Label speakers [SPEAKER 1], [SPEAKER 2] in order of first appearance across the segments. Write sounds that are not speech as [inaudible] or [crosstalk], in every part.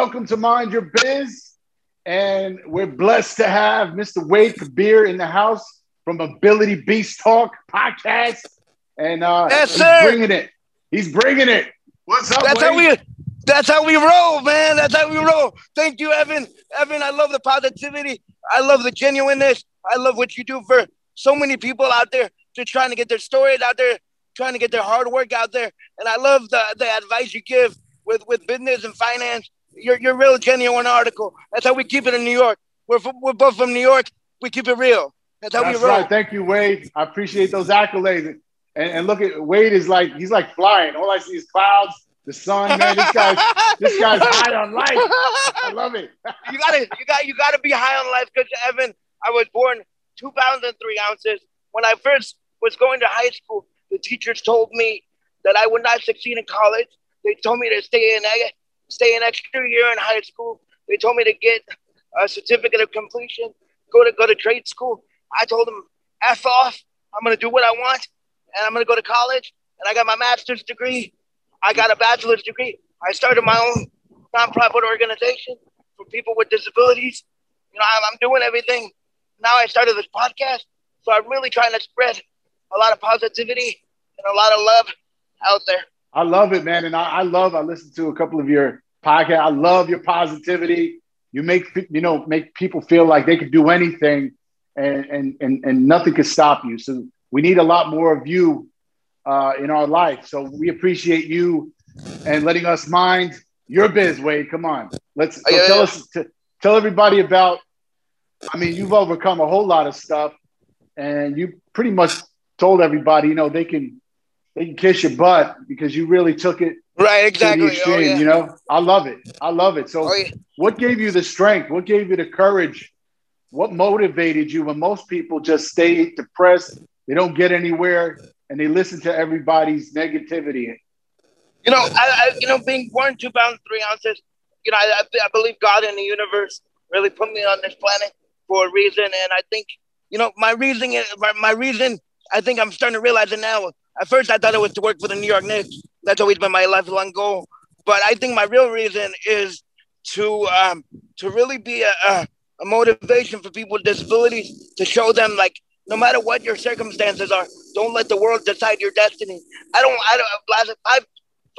[SPEAKER 1] welcome to Mind Your Biz. And we're blessed to have Mr. Wahid Kabir in the house from Ability Beast Talk podcast. And uh,
[SPEAKER 2] Yes,
[SPEAKER 1] he's
[SPEAKER 2] sir.
[SPEAKER 1] bringing it. He's bringing it. What's up,
[SPEAKER 2] That's
[SPEAKER 1] Wade?
[SPEAKER 2] how we. That's how we roll, man. That's how we roll. Thank you, Evan. Evan, I love the positivity. I love the genuineness. I love what you do for so many people out there, just trying to get their stories out there, trying to get their hard work out there. And I love the, the advice you give with, with business and finance. You're, you're real genuine article. That's how we keep it in New York. We're, from, we're both from New York. We keep it real. That's how
[SPEAKER 1] That's
[SPEAKER 2] we roll.
[SPEAKER 1] right. Thank you, Wade. I appreciate those accolades. And, and look at Wade is like he's like flying. All I see is clouds, the sun, man. This guy's this guy's [laughs] high on life. I love it.
[SPEAKER 2] you gotta you got you gotta be high on life because Evan, I was born two pounds and three ounces. When I first was going to high school, the teachers told me that I would not succeed in college. They told me to stay in stay an extra year in high school. They told me to get a certificate of completion, go to go to trade school. I told them, F off, I'm gonna do what I want, and I'm gonna go to college. And I got my master's degree. I got a bachelor's degree. I started my own nonprofit organization for people with disabilities. You know, I'm, I'm doing everything. Now I started this podcast, so I'm really trying to spread a lot of positivity and a lot of love out there.
[SPEAKER 1] I love it, man. And I, I love, I listened to a couple of your podcasts. I love your positivity. You make, you know, make people feel like they can do anything and, and, and, and nothing can stop you. So we need a lot more of you uh, in our life. So we appreciate you and letting us mind your biz, Wade. Come on. Let's so
[SPEAKER 2] Oh, yeah,
[SPEAKER 1] tell
[SPEAKER 2] yeah.
[SPEAKER 1] us, t- tell everybody about, I mean, you've overcome a whole lot of stuff and you pretty much told everybody, you know, they can, they can kiss your butt because you really took it
[SPEAKER 2] Right,
[SPEAKER 1] to
[SPEAKER 2] exactly.
[SPEAKER 1] the extreme.
[SPEAKER 2] oh, yeah.
[SPEAKER 1] You know, I love it. I love it. So,
[SPEAKER 2] Oh, yeah.
[SPEAKER 1] what gave you the strength? What gave you the courage? What motivated you when most people just stay depressed? They don't get anywhere, and they listen to everybody's negativity.
[SPEAKER 2] You know, I, I you know, being born two pounds three ounces, you know, I, I, believe God and the universe really put me on this planet for a reason, and I think, you know, my reason, is- my, my reason, I think I'm starting to realize it now. At first, I thought it was to work for the New York Knicks. That's always been my lifelong goal. But I think my real reason is to um, to really be a, a, a motivation for people with disabilities to show them like no matter what your circumstances are, don't let the world decide your destiny. I don't. I don't. Last five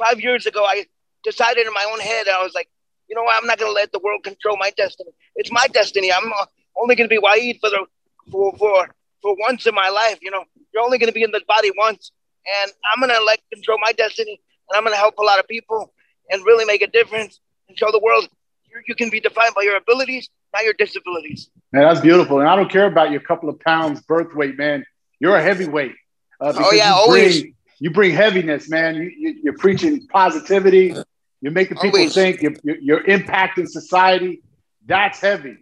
[SPEAKER 2] five years ago, I decided in my own head, I was like, you know what, I'm not to let the world control my destiny. It's my destiny. I'm only to be Wahid for the for for for once in my life. You know, you're only to be in this body once, and I'm going to let control my destiny, and I'm going to help a lot of people and really make a difference and show the world you, you can be defined by your abilities, not your disabilities.
[SPEAKER 1] Man, that's beautiful. And I don't care about your couple of pounds birth weight, man. You're a heavyweight. Uh,
[SPEAKER 2] Oh, yeah,
[SPEAKER 1] you
[SPEAKER 2] always.
[SPEAKER 1] Bring, you bring heaviness, man. You, you, you're preaching positivity. You're making people
[SPEAKER 2] Always.
[SPEAKER 1] think. You're, you're, impacting society. That's heavy,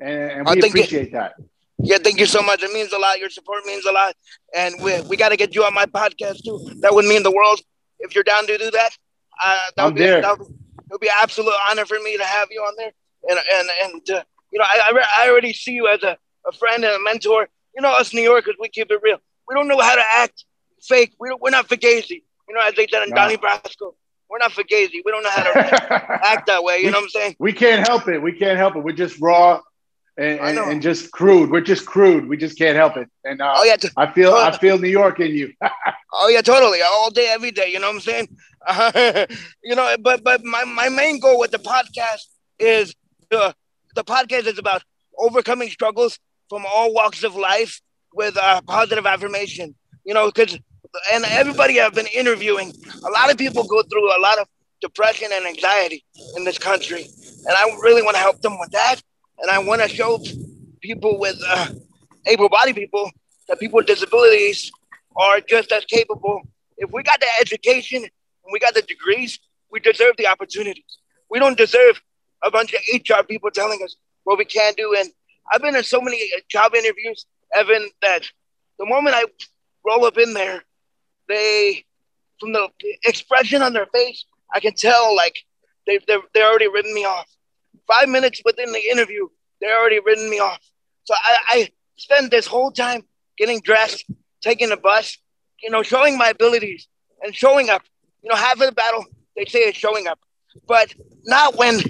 [SPEAKER 1] and, and we
[SPEAKER 2] think it-
[SPEAKER 1] appreciate that.
[SPEAKER 2] Yeah, thank you so much. It means a lot. Your support means a lot. And we, we got to get you on my podcast too. That would mean the world. If you're down to do that, uh, that
[SPEAKER 1] I'm
[SPEAKER 2] would be,
[SPEAKER 1] there.
[SPEAKER 2] that would, it would be an absolute honor for me to have you on there. And, and, and uh, you know, I, I re- I already see you as a, a friend and a mentor. You know, us New Yorkers, we keep it real. We don't know how to act fake. We don't, we're not fugazi. You know, as they said in
[SPEAKER 1] No.
[SPEAKER 2] Donnie Brasco, we're not fugazi. We don't know how to [laughs] act that way. You know what I'm saying?
[SPEAKER 1] we can't help it. We can't help it. We're just raw and, and, and just crude. We're just crude. We just can't help it. And uh,
[SPEAKER 2] Oh, yeah. t-
[SPEAKER 1] I feel I feel New York in you. [laughs]
[SPEAKER 2] Oh yeah, totally. All day, every day. You know what I'm saying? [laughs] you know, but but my, my main goal with the podcast is uh, the podcast is about overcoming struggles from all walks of life with uh, positive affirmation. You know, because and everybody I've been interviewing, a lot of people go through a lot of depression and anxiety in this country, and I really want to help them with that. And I want to show people with uh, able-bodied people that people with disabilities are just as capable. If we got the education and we got the degrees, we deserve the opportunities. We don't deserve a bunch of HR people telling us what we can do. And I've been in so many uh, job interviews, Evan, that the moment I roll up in there, they, from the expression on their face, I can tell like they, they're, they're already written me off. Five minutes within the interview, they're already written me off. So I, I spend this whole time getting dressed, taking a bus, you know, showing my abilities and showing up. You know, half of the battle they say is showing up, but not when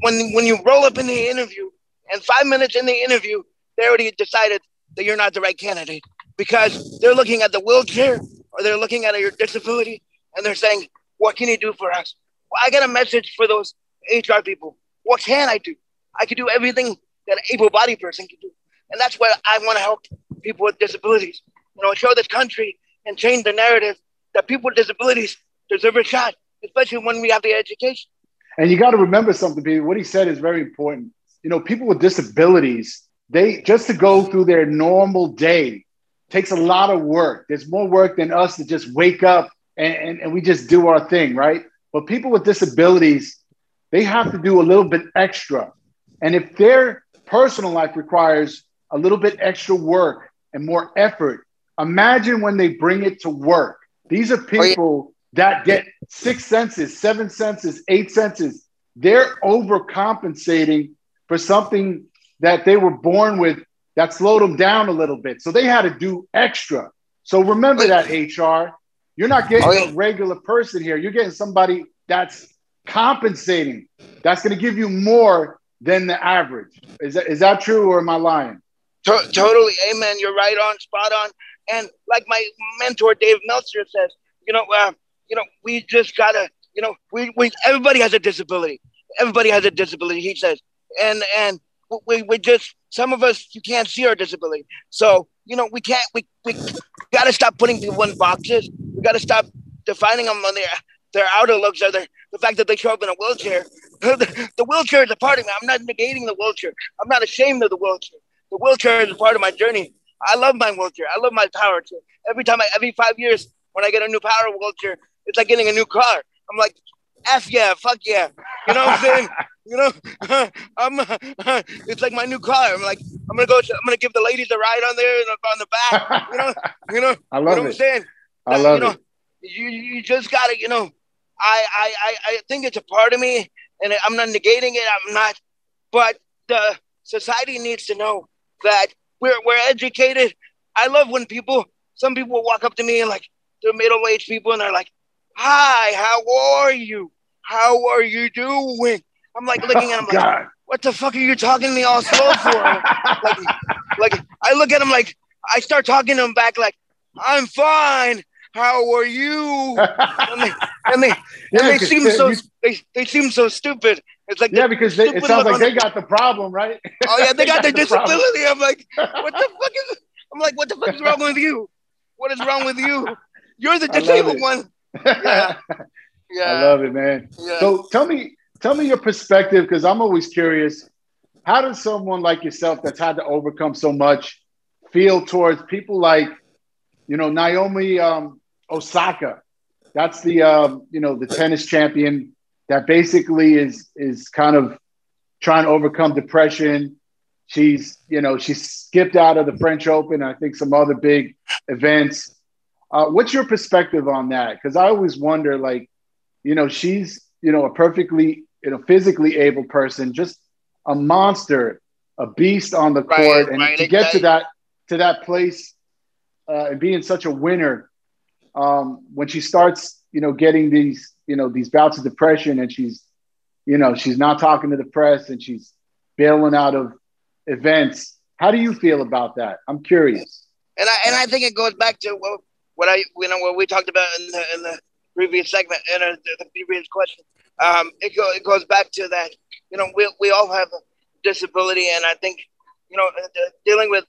[SPEAKER 2] when when you roll up in the interview and five minutes in the interview, they already decided that you're not the right candidate because they're looking at the wheelchair or they're looking at your disability and they're saying, "What can you do for us?" Well, I got a message for those HR people. What can I do? I can do everything that an able-bodied person can do, and that's what I want to help people with disabilities. You know, show this country and change the narrative that people with disabilities deserve a shot, especially when we have the education.
[SPEAKER 1] And you got to remember something, Peter. What he said is very important. You know, people with disabilities, they just to go through their normal day takes a lot of work. There's more work than us to just wake up and, and, and we just do our thing, right? But people with disabilities, they have to do a little bit extra. And if their personal life requires a little bit extra work and more effort, imagine when they bring it to work. These are oh, people that get six senses, seven senses, eight senses. They're overcompensating for something that they were born with that slowed them down a little bit. So they had to do extra. So remember that HR. You're not oh, getting oh, yeah. a regular person here. You're getting somebody that's compensating. That's going to give you more than the average. Is that, is that true or am I lying?
[SPEAKER 2] To- totally. Amen. You're right on, spot on. And like my mentor, Dave Meltzer says, you know, uh, you know, we just gotta, you know, we, we everybody has a disability. Everybody has a disability, he says. And and we, we just some of us you can't see our disability. So, you know, we can't we, we gotta stop putting people in boxes. We gotta stop defining them on their their outer looks or their the fact that they show up in a wheelchair. [laughs] the, the wheelchair is a part of me. I'm not negating the wheelchair. I'm not ashamed of the wheelchair. The wheelchair is a part of my journey. I love my wheelchair. I love my power chair. Every time I every five years when I get a new power wheelchair, it's like getting a new car. I'm like, F yeah, fuck yeah. You know what I'm saying? [laughs] you know, [laughs] I'm. Uh, it's like my new car. I'm like, I'm gonna go. I'm gonna give the ladies a ride on there on the back. You know, you know.
[SPEAKER 1] I love
[SPEAKER 2] you know
[SPEAKER 1] it.
[SPEAKER 2] What I'm saying?
[SPEAKER 1] I love
[SPEAKER 2] you know,
[SPEAKER 1] it.
[SPEAKER 2] You you just gotta. You know, I I I, I think it's a part of me, and I'm not negating it. I'm not, but the society needs to know that we're we're educated. I love when people. Some people walk up to me and like they're middle aged people, and they're like, Hi, how are you? How are you doing? I'm like looking at him oh, like, what the fuck are you talking to me all slow for? [laughs] like, like I look at them like I start talking to them back like, I'm fine. How are you? and [laughs] they and they, yeah, and they seem so you, they, they seem so stupid. It's like
[SPEAKER 1] yeah, because they, it sounds like they got the problem, right?
[SPEAKER 2] Oh yeah, they, [laughs] got, got the, the disability. I'm like, [laughs] what the fuck is? I'm like, what the fuck is wrong with you? What is wrong with you? You're the disabled one yeah.
[SPEAKER 1] yeah. I love it, man. Yeah. So tell me, tell me your perspective, because I'm always curious. How does someone like yourself that's had to overcome so much feel towards people like, you know, Naomi um, Osaka? That's the um, you know the tennis champion that basically is is kind of trying to overcome depression. She's you know she skipped out of the French Open. I think some other big events uh, what's your perspective on that? Because I always wonder, like, you know, she's you know a perfectly you know physically able person, just a monster, a beast on the court, right, and right, to get exactly. to that to that place uh, and being such a winner, um, when she starts, you know, getting these you know these bouts of depression, and she's you know she's not talking to the press, and she's bailing out of events. How do you feel about that? I'm curious.
[SPEAKER 2] And I and I think it goes back to what what I you know what we talked about in the in the previous segment and uh, the, previous question. Um, it, go, it goes back to that you know we we all have a disability, and I think you know dealing with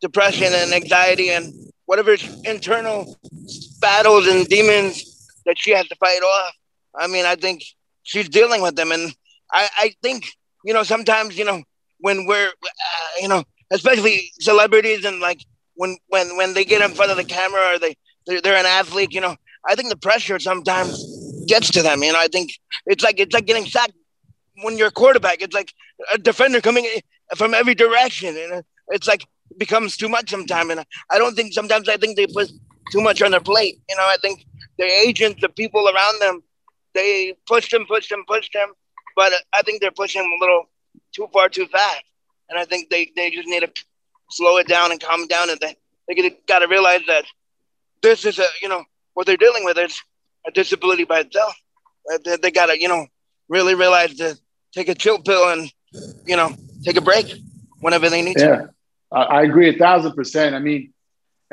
[SPEAKER 2] depression and anxiety and whatever internal battles and demons that she has to fight off. I mean, I think she's dealing with them, and I I think you know sometimes you know when we're uh, you know especially celebrities and like when when when they get in front of the camera or they they're, they're an athlete, you know, I think the pressure sometimes gets to them. You know, I think it's like it's like getting sacked when you're a quarterback. It's like a defender coming from every direction, and it's like becomes too much sometimes. And I don't think sometimes I think they put too much on their plate. You know, I think the agents, the people around them, they push them, push them, push them, but I think they're pushing them a little too far, too fast. And I think they, they just need to slow it down and calm down, and they they got to realize that this is a you know what they're dealing with is a disability by itself. They, they got to you know really realize to take a chill pill and you know take a break whenever they need
[SPEAKER 1] yeah.
[SPEAKER 2] to.
[SPEAKER 1] I agree a thousand percent. I mean,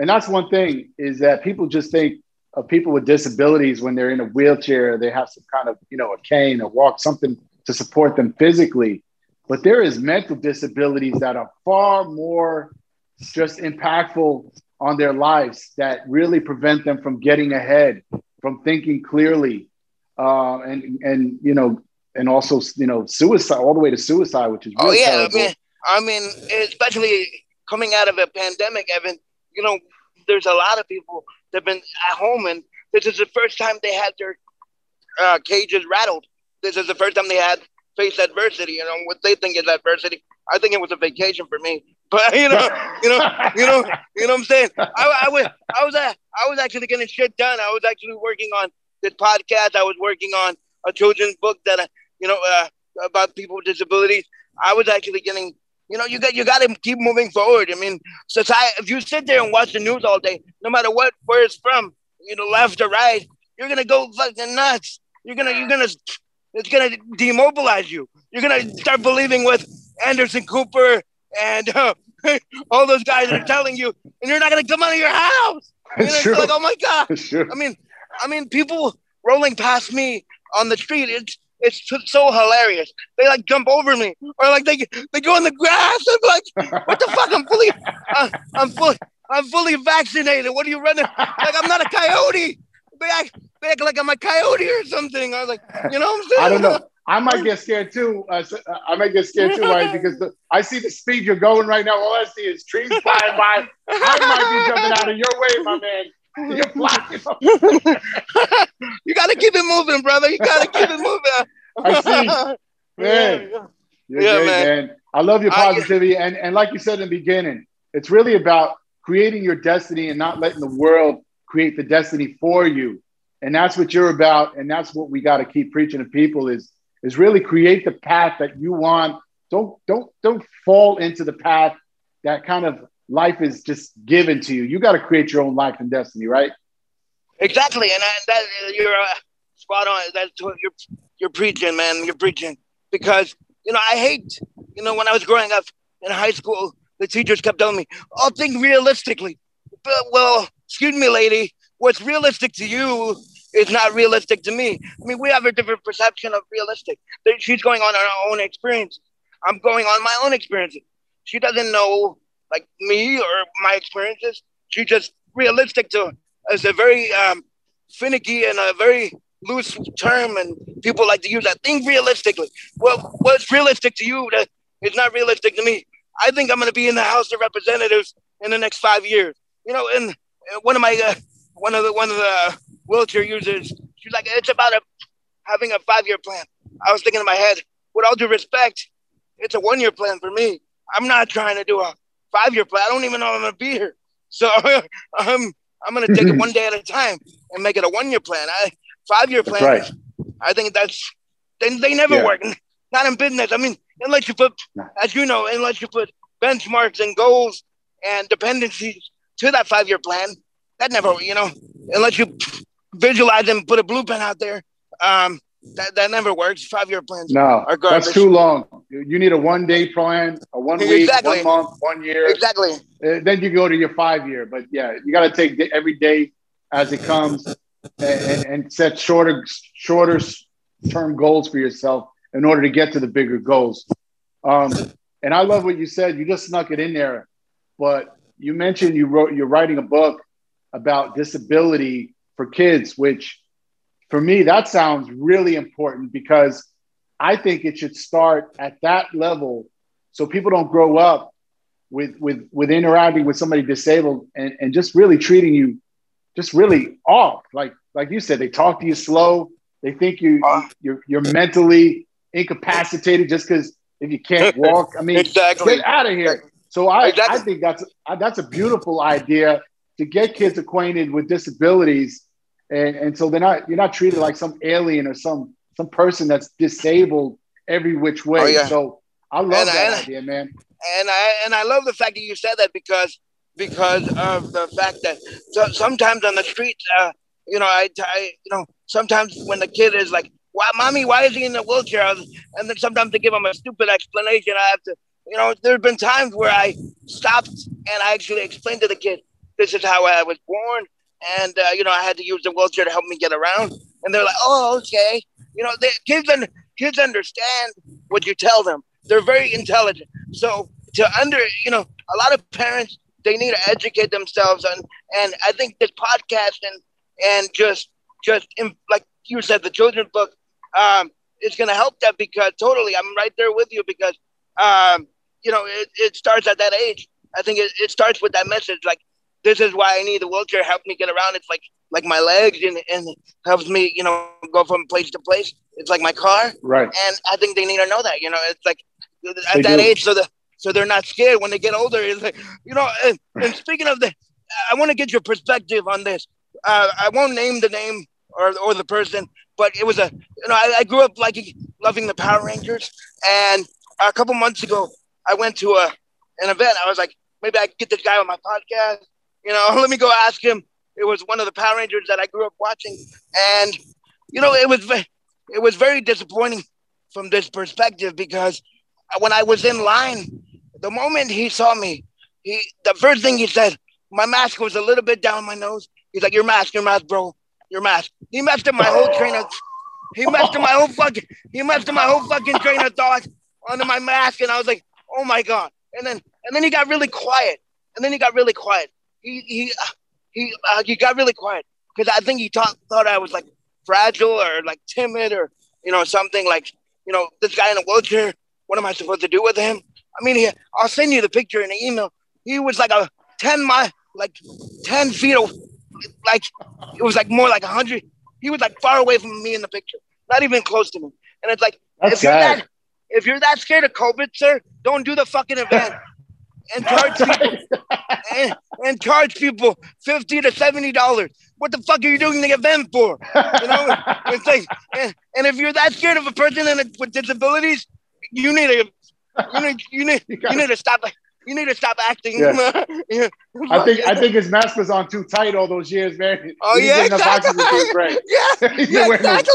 [SPEAKER 1] and that's one thing is that people just think of people with disabilities when they're in a wheelchair, they have some kind of, you know, a cane or walk, something to support them physically. But there is mental disabilities that are far more just impactful on their lives that really prevent them from getting ahead, from thinking clearly, uh, and and you know, and also you know, suicide all the way to suicide, which is
[SPEAKER 2] oh yeah,
[SPEAKER 1] terrible.
[SPEAKER 2] I mean, I mean, especially coming out of a pandemic, Evan. You know, there's a lot of people that've been at home, and this is the first time they had their uh, cages rattled. This is the first time they had faced adversity. You know what they think is adversity. I think it was a vacation for me. [laughs] But you know, you know, you know, you know what I'm saying. I, I was, I was, uh, I was actually getting shit done. I was actually working on this podcast. I was working on a children's book that, uh, you know, uh, about people with disabilities. I was actually getting you know, you got you got to keep moving forward. I mean, society. If you sit there and watch the news all day, no matter what where it's from, you know, left or right, you're gonna go fucking nuts. You're gonna you're gonna it's gonna demobilize you. You're gonna start believing with Anderson Cooper and uh, [laughs] all those guys that are telling you, and you're not gonna come out of your house. [laughs] And it's like, oh my god. [laughs] I mean, I mean, people rolling past me on the street. It's it's so hilarious. They like jump over me, or like they they go in the grass. I'm like, what the fuck? I'm fully, uh, I'm fully, I'm fully vaccinated. What are you running? Like I'm not a coyote. They act, they act like I'm a coyote or something. I was like, you know what I'm saying?
[SPEAKER 1] I don't know. I might get scared too. Uh, uh I might get scared too, right? Because the, I see the speed you're going right now. All I see is trees flying by. I might be jumping out of your way, my man. You're [laughs] [laughs]
[SPEAKER 2] you got to keep it moving, brother. You got to keep it moving. [laughs]
[SPEAKER 1] I see. Man. Yeah, yeah great, man. man. I love your positivity. I, and, and like you said in the beginning, it's really about creating your destiny and not letting the world create the destiny for you. And that's what you're about. And that's what we got to keep preaching to people is, is really create the path that you want. Don't, don't, don't fall into the path that kind of life is just given to you. You got to create your own life and destiny, right?
[SPEAKER 2] Exactly. And I, that, you're uh, spot on. That's what you're, you're preaching, man. You're preaching because, you know, I hate, you know, when I was growing up in high school, the teachers kept telling me, oh, think realistically. But, well, excuse me, lady, what's realistic to you is not realistic to me. I mean, we have a different perception of realistic. She's going on her own experience. I'm going on my own experiences. She doesn't know like me or my experiences. She's just realistic to. It's a very um, finicky and a very loose term, and people like to use that. Think realistically. Well, what's realistic to you that is not realistic to me? I think I'm going to be in the House of Representatives in the next five years. You know, and one of my uh, one of the one of the wheelchair users, she's like, it's about a having a five year plan. I was thinking in my head, with all due respect, it's a one year plan for me. I'm not trying to do a five year plan. I don't even know I'm going to be here. So [laughs] I'm I'm going to take it one day at a time and make it a one year plan. I five year plan. Right. I think that's they, they never yeah. work. [laughs] Not in business. I mean, unless you put, as you know, unless you put benchmarks and goals and dependencies to that five year plan, that never, you know, unless you visualize and put a blueprint out there, um, that, that never works. Five year plans.
[SPEAKER 1] No, that's too long. You need a one day plan, a one week, exactly. one month, one year.
[SPEAKER 2] Exactly.
[SPEAKER 1] Uh, then you go to your five year. But yeah, you got to take every day as it comes and, and set shorter shorter term goals for yourself in order to get to the bigger goals. Um, and I love what you said. You just snuck it in there, but you mentioned you wrote you're writing a book about disability for kids, which for me that sounds really important because I think it should start at that level so people don't grow up with with with interacting with somebody disabled and, and just really treating you just really off. Like like you said, they talk to you slow. They think you you're you're mentally incapacitated just because if you can't [laughs] walk. I mean, exactly. get out of here. So I, exactly. I think that's that's a beautiful idea to get kids acquainted with disabilities, and, and so they're not you're not treated like some alien or some some person that's disabled every which way. Oh, yeah. So I love and that I, idea, man.
[SPEAKER 2] And I and I love the fact that you said that because because of the fact that so, sometimes on the streets, uh, you know, I, I, you know, sometimes when the kid is like why, mommy, why is he in the wheelchair? And then sometimes they give him a stupid explanation. I have to, you know, there have been times where I stopped and I actually explained to the kid, this is how I was born. And, uh, you know, I had to use the wheelchair to help me get around. And they're like, oh, okay. You know, they, kids, un- kids understand what you tell them. They're very intelligent. So to under, you know, a lot of parents, they need to educate themselves. And, and I think this podcast and, and just, just in, like you said, the children's book, um, it's going to help that because totally, I'm right there with you because, um, you know, it, it starts at that age. I think it, it starts with that message. Like, this is why I need the wheelchair, help me get around. It's like, like my legs and, and helps me, you know, go from place to place. It's like my car.
[SPEAKER 1] Right.
[SPEAKER 2] And I think they need to know that, you know, it's like at they that do. age. So the, so they're not scared when they get older. It's like, you know, and, and speaking of the, I want to get your perspective on this. Uh, I won't name the name or, or the person, but it was a, you know, I, I grew up liking, loving the Power Rangers. And a couple months ago, I went to a, an event. I was like, maybe I get this guy on my podcast. You know, [laughs] let me go ask him. It was one of the Power Rangers that I grew up watching. And, you know, it was, it was very disappointing from this perspective because when I was in line, the moment he saw me, he the first thing he said, my mask was a little bit down my nose. He's like, "Your mask, your mask, bro, your mask." He messed up my whole train of. He messed up my whole fucking. He messed up my whole fucking train of thought under my mask, and I was like, "Oh my god!" And then and then he got really quiet, and then he got really quiet. He he he uh, he got really quiet because I think he thought thought I was like fragile or like timid or you know something like you know this guy in a wheelchair. What am I supposed to do with him? I mean, he, I'll send you the picture in the email. He was like a 10 mile, like 10 feet, of, like it was like more like a 100. He was like far away from me in the picture, not even close to me. And it's like, That's if you're, that, if you're that scared of COVID, sir, don't do the fucking event and charge [laughs] people and, and, charge people 50 to 70 dollars. What the fuck are you doing the event for? You know, [laughs] it's like, and, and if you're that scared of a person a, with disabilities, you need to you need you need you, [laughs] you need to stop you need to stop acting.
[SPEAKER 1] Yeah. yeah. I think I think his mask was on too tight all those years, man.
[SPEAKER 2] Oh He's yeah, exactly. yeah, yeah, exactly.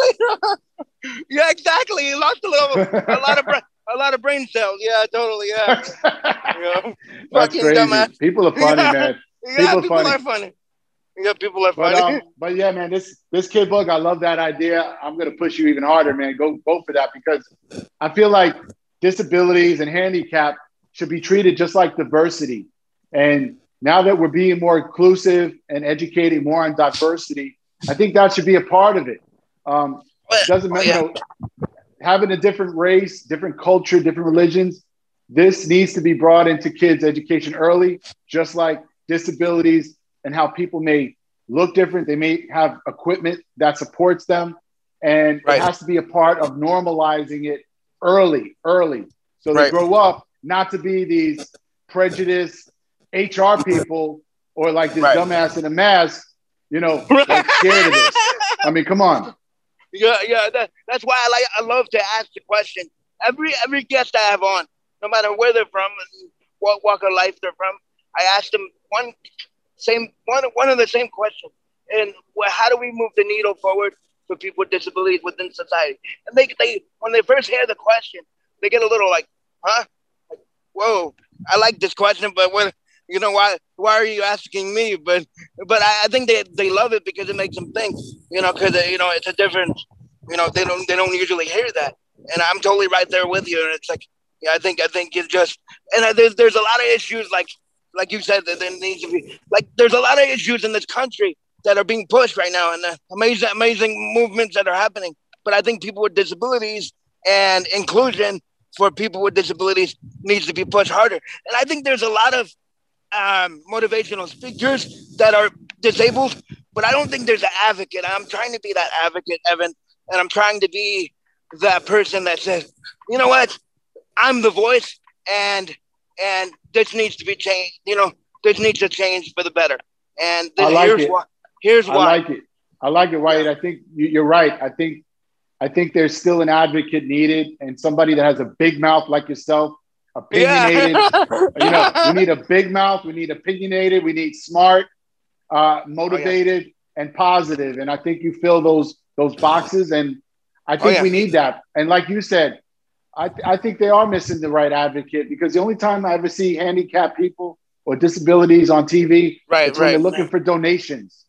[SPEAKER 2] yeah, exactly. He lost a little, a lot of, a lot of brain cells. Yeah, totally. Yeah. [laughs]
[SPEAKER 1] yeah. That's crazy. Dumbass. People are funny, yeah. man.
[SPEAKER 2] People, yeah, people funny. are funny. Yeah, people are funny.
[SPEAKER 1] But, um, but yeah, man, this this kid book, I love that idea. I'm gonna push you even harder, man. Go go for that because I feel like disabilities and handicap should be treated just like diversity. And now that we're being more inclusive and educating more on diversity, I think that should be a part of it. Um, it doesn't matter, you know, having a different race, different culture, different religions. This needs to be brought into kids' education early, just like disabilities and how people may look different. They may have equipment that supports them. And right. it has to be a part of normalizing it early, early. So they right. grow up not to be these prejudiced HR people or like this right. dumbass in a mask, you know, [laughs] like scared of this. I mean, come on.
[SPEAKER 2] Yeah, yeah. That, that's why I like I love to ask the question. Every every guest I have on, no matter where they're from what walk of life they're from, I ask them one same one one of the same questions. And how do we move the needle forward for people with disabilities within society. And they, they when they first hear the question, they get a little like, huh? Like, whoa, I like this question, but what you know why why are you asking me but but I, I, think they, they love it because it makes them think you know because uh, you know it's a different you know they don't they don't usually hear that and i'm totally right there with you and it's like yeah i think i think it's just and uh, there's, there's a lot of issues like like you said that there needs to be like there's a lot of issues in this country that are being pushed right now and uh, the amazing, amazing movements that are happening. But I think people with disabilities and inclusion for people with disabilities needs to be pushed harder. And I think there's a lot of um, motivational speakers that are disabled, but I don't think there's an advocate. I'm trying to be that advocate, Evan, and I'm trying to be that person that says, you know what, I'm the voice, and and this needs to be changed. You know, this needs to change for the better. And this, like here's it. why. Here's why.
[SPEAKER 1] I like it. I like it, Wahid. I think you're right. I think I think there's still an advocate needed and somebody that has a big mouth like yourself, opinionated. Yeah. you know, we need a [laughs] big mouth. We need opinionated. We need smart, uh, motivated, oh, yeah. and positive. And I think you fill those those boxes. And I think oh, yeah. we need that. And like you said, I, th- I think they are missing the right advocate because the only time I ever see handicapped people or disabilities on TV,
[SPEAKER 2] right, right,
[SPEAKER 1] when they're looking right. for donations.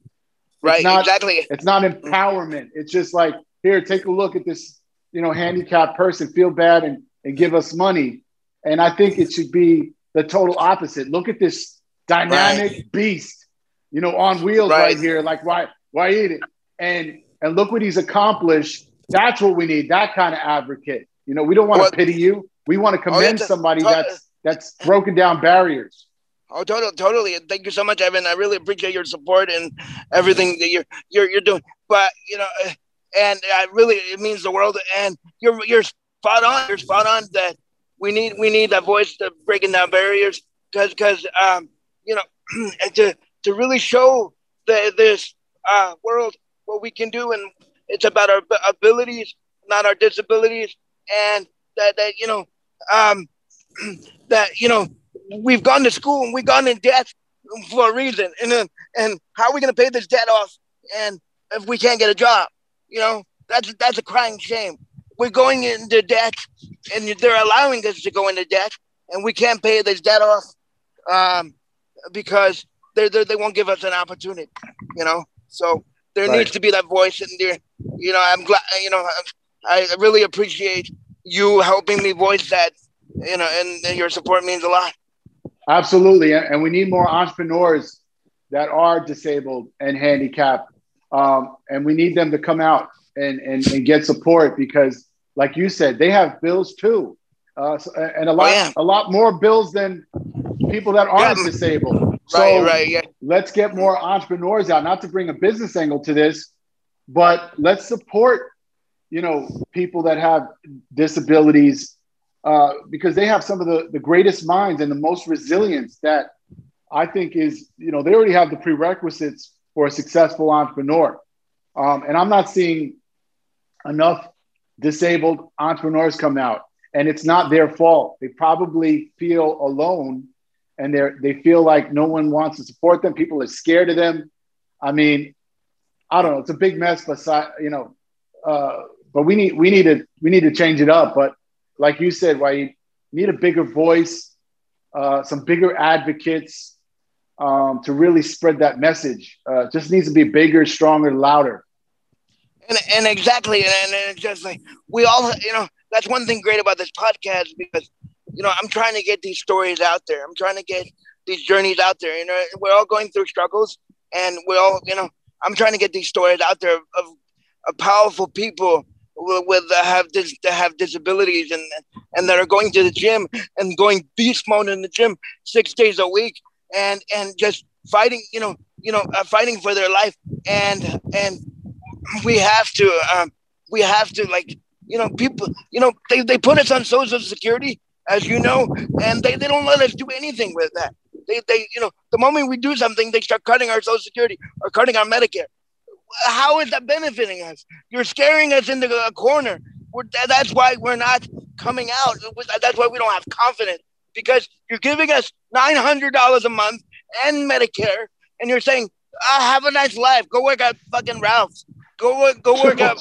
[SPEAKER 2] Right, it's
[SPEAKER 1] not,
[SPEAKER 2] exactly.
[SPEAKER 1] It's not empowerment. It's just like, here, take a look at this, you know, handicapped person, feel bad and, and give us money. And I think it should be the total opposite. Look at this dynamic right. beast, you know, on wheels right. right here. Like, why, why eat it? And and look what he's accomplished. That's what we need. That kind of advocate. You know, we don't want to pity you. We want to commend oh, somebody that's that's broken down barriers.
[SPEAKER 2] Oh, totally, totally. Thank you so much, Evan. I really appreciate your support and everything that you're you're you're doing. But you know, and I really it means the world. And you're you're spot on. You're spot on that we need we need that voice to breaking down barriers because because um you know [clears throat] to to really show the this uh world what we can do and it's about our abilities not our disabilities and that that you know um [clears throat] that you know we've gone to school and we've gone in debt for a reason and then and how are we going to pay this debt off and if we can't get a job you know? That's that's a crying shame we're going into debt and they're allowing us to go into debt and we can't pay this debt off um, because they they won't give us an opportunity, you know. So there right. needs to be that voice in there. You know, I'm glad. You know, I really appreciate you helping me voice that. You know, and, and your support means a lot.
[SPEAKER 1] Absolutely, and we need more entrepreneurs that are disabled and handicapped, um, and we need them to come out and, and, and get support because like you said, they have bills too, uh, and a lot, oh, yeah. a lot more bills than people that aren't yeah. disabled. So
[SPEAKER 2] right, right, yeah.
[SPEAKER 1] let's get more entrepreneurs out. Not to bring a business angle to this, but let's support, you know, people that have disabilities uh, because they have some of the, the greatest minds and the most resilience that I think is, you know, they already have the prerequisites for a successful entrepreneur. Um, and I'm not seeing enough disabled entrepreneurs come out and it's not their fault. They probably feel alone and they they feel like no one wants to support them. People are scared of them. I mean, I don't know. It's a big mess, but you know, uh, but we need we need to we need to change it up. But like you said, why you need a bigger voice, uh, some bigger advocates um, to really spread that message. Uh, just needs to be bigger, stronger, louder.
[SPEAKER 2] And, and exactly, and, and it's just like we all, you know, that's one thing great about this podcast because, you know, I'm trying to get these stories out there. I'm trying to get these journeys out there. You know, we're all going through struggles, and we're all, you know, I'm trying to get these stories out there of, of powerful people with, with uh, have that have disabilities and and that are going to the gym and going beast mode in the gym six days a week and and just fighting, you know, you know, uh, fighting for their life and and we have to um, we have to like you know people you know they, they put us on social security as you know and they, they don't let us do anything with that. They, they you know the moment we do something they start cutting our social security or cutting our medicare. How is that benefiting us? You're scaring us into a corner. We're, that's why we're not coming out. That's why we don't have confidence because you're giving us $900 a month and medicare and you're saying ah, have a nice life. Go work at fucking ralph's Go work, go [laughs] work at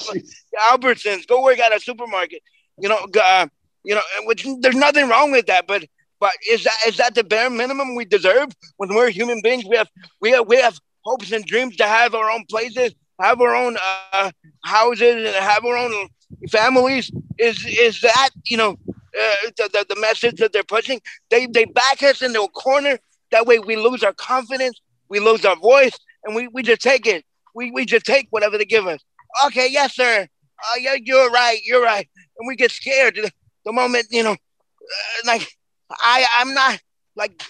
[SPEAKER 2] Albertsons. Go work at a supermarket. You know, uh, you know, which there's nothing wrong with that, but but is that is that the bare minimum we deserve when we're human beings? We have we have we have hopes and dreams to have our own places, have our own uh, houses, and have our own families. Is is that you know uh, the, the, the message that they're pushing? They they back us into a corner. That way we lose our confidence, we lose our voice, and we, we just take it we, we just take whatever they give us. Okay, yes, sir. Uh, yeah, you're right. You're right. And we get scared the moment, you know, uh, like I, I'm not like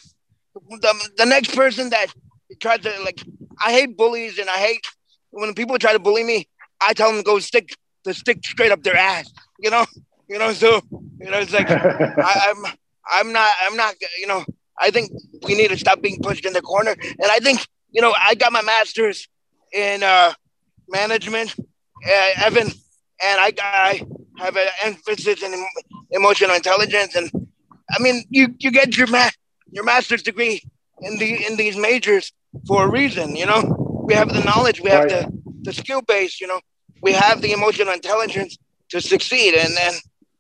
[SPEAKER 2] the, the next person that tries to like, I hate bullies and I hate when people try to bully me, I tell them to go stick the stick straight up their ass, you know, you know, so, you know, it's like, I, [laughs] I'm, I'm not, I'm not, you know, I think we need to stop being pushed in the corner. And I think, you know, I got my master's in uh, management, uh, Evan, and I, I have an emphasis in emotional intelligence. And I mean, you, you get your ma- your master's degree in the in these majors for a reason. You know, we have the knowledge, we have right. the the skill base. You know, we have the emotional intelligence, to succeed. And then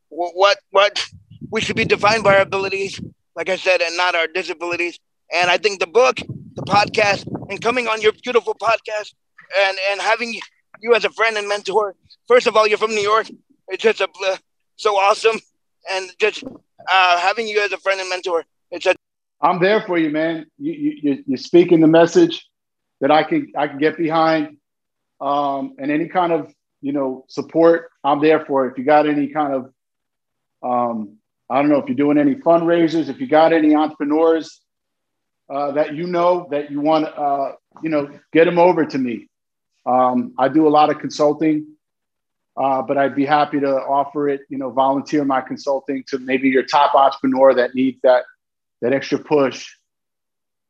[SPEAKER 2] what what we should be defined by our abilities, like I said, and not our disabilities. And I think the book, the podcast, and coming on your beautiful podcast, and and having you as a friend and mentor. First of all, you're from New York. It's just a, so awesome, and just uh, having you as a friend and mentor. It's a.
[SPEAKER 1] I'm there for you, man. You you you're speaking the message that I can I can get behind, um, and any kind of you know support I'm there for. If you got any kind of um, I don't know if you're doing any fundraisers, if you got any entrepreneurs uh, that you know that you want, uh, you know, get them over to me. Um, I do a lot of consulting, uh, but I'd be happy to offer it, you know, volunteer my consulting to maybe your top entrepreneur that needs that that extra push,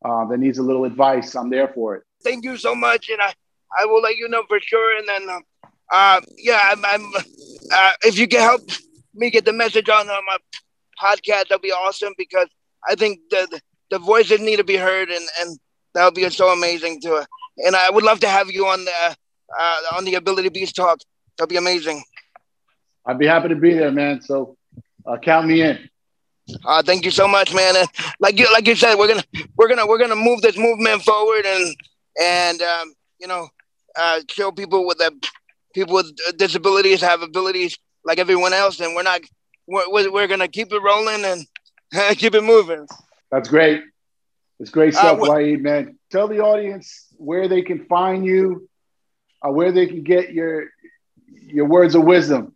[SPEAKER 1] uh, that needs a little advice. I'm there for it.
[SPEAKER 2] Thank you so much, and I I will let you know for sure. And then, uh, yeah, I'm, I'm uh, if you can help me get the message on uh, my podcast, that'll be awesome because I think the the voices need to be heard, and and that would be so amazing to. And I would love to have you on the uh, on the Ability Beast talk. That'd be amazing.
[SPEAKER 1] I'd be happy to be there, man. So uh, count me in.
[SPEAKER 2] Uh, thank you so much, man. And like you, like you said, we're gonna, we're gonna, we're gonna move this movement forward, and and um, you know, uh, show people with the people with disabilities have abilities like everyone else, and we're not, we're, we're gonna keep it rolling and [laughs] keep it moving.
[SPEAKER 1] That's great. It's great uh, stuff, uh, Wahid, man. Tell the audience where they can find you, uh, where they can get your your words of wisdom.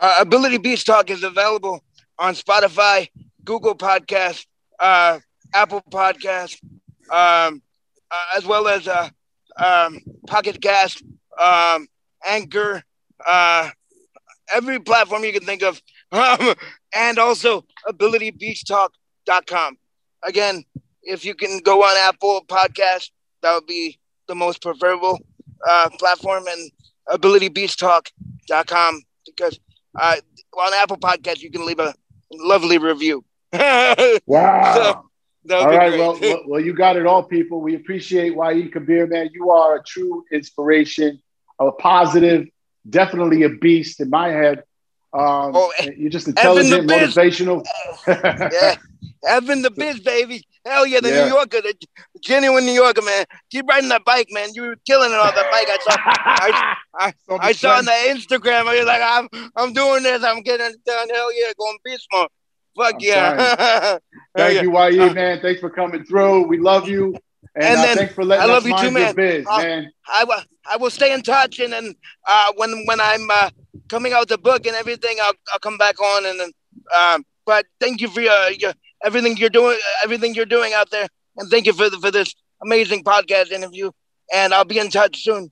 [SPEAKER 2] Uh, Ability Beast Talk is available on Spotify, Google Podcast, uh, Apple Podcast, um, uh, as well as uh, um, Pocket Cast, um, Anchor, uh, every platform you can think of, [laughs] um, and also AbilityBeastTalk.com. Again, if you can go on Apple Podcast, that would be the most preferable uh, platform, and AbilityBeastTalk.com because uh, on Apple Podcast you can leave a lovely review. [laughs]
[SPEAKER 1] wow. So, all right. Well, well, well, you got it all, people. We appreciate Wahid Kabir, man. You are a true inspiration, a positive, definitely a beast in my head. Um, oh, you're just intelligent, motivational. [laughs]
[SPEAKER 2] yeah, [laughs] Evan the Biz, baby. Hell yeah, the yeah. New Yorker, the genuine New Yorker, man. Keep riding that bike, man. You were killing it on the bike. I saw, I, I, [laughs] I saw on the Instagram. I was like, I'm, I'm doing this. I'm getting it done. Hell yeah, going beast mode. Fuck I'm
[SPEAKER 1] yeah. [laughs] Thank yeah. you, YE, man. Thanks for coming through. We love you. And, and uh, then thanks for letting I love us you too, man. Biz, uh, man.
[SPEAKER 2] I, I, I will stay in touch, and then uh, when when I'm uh, coming out the book and everything, I'll, I'll come back on. And then, um, but thank you for your, your everything you're doing, everything you're doing out there, and thank you for for this amazing podcast interview. And I'll be in touch soon.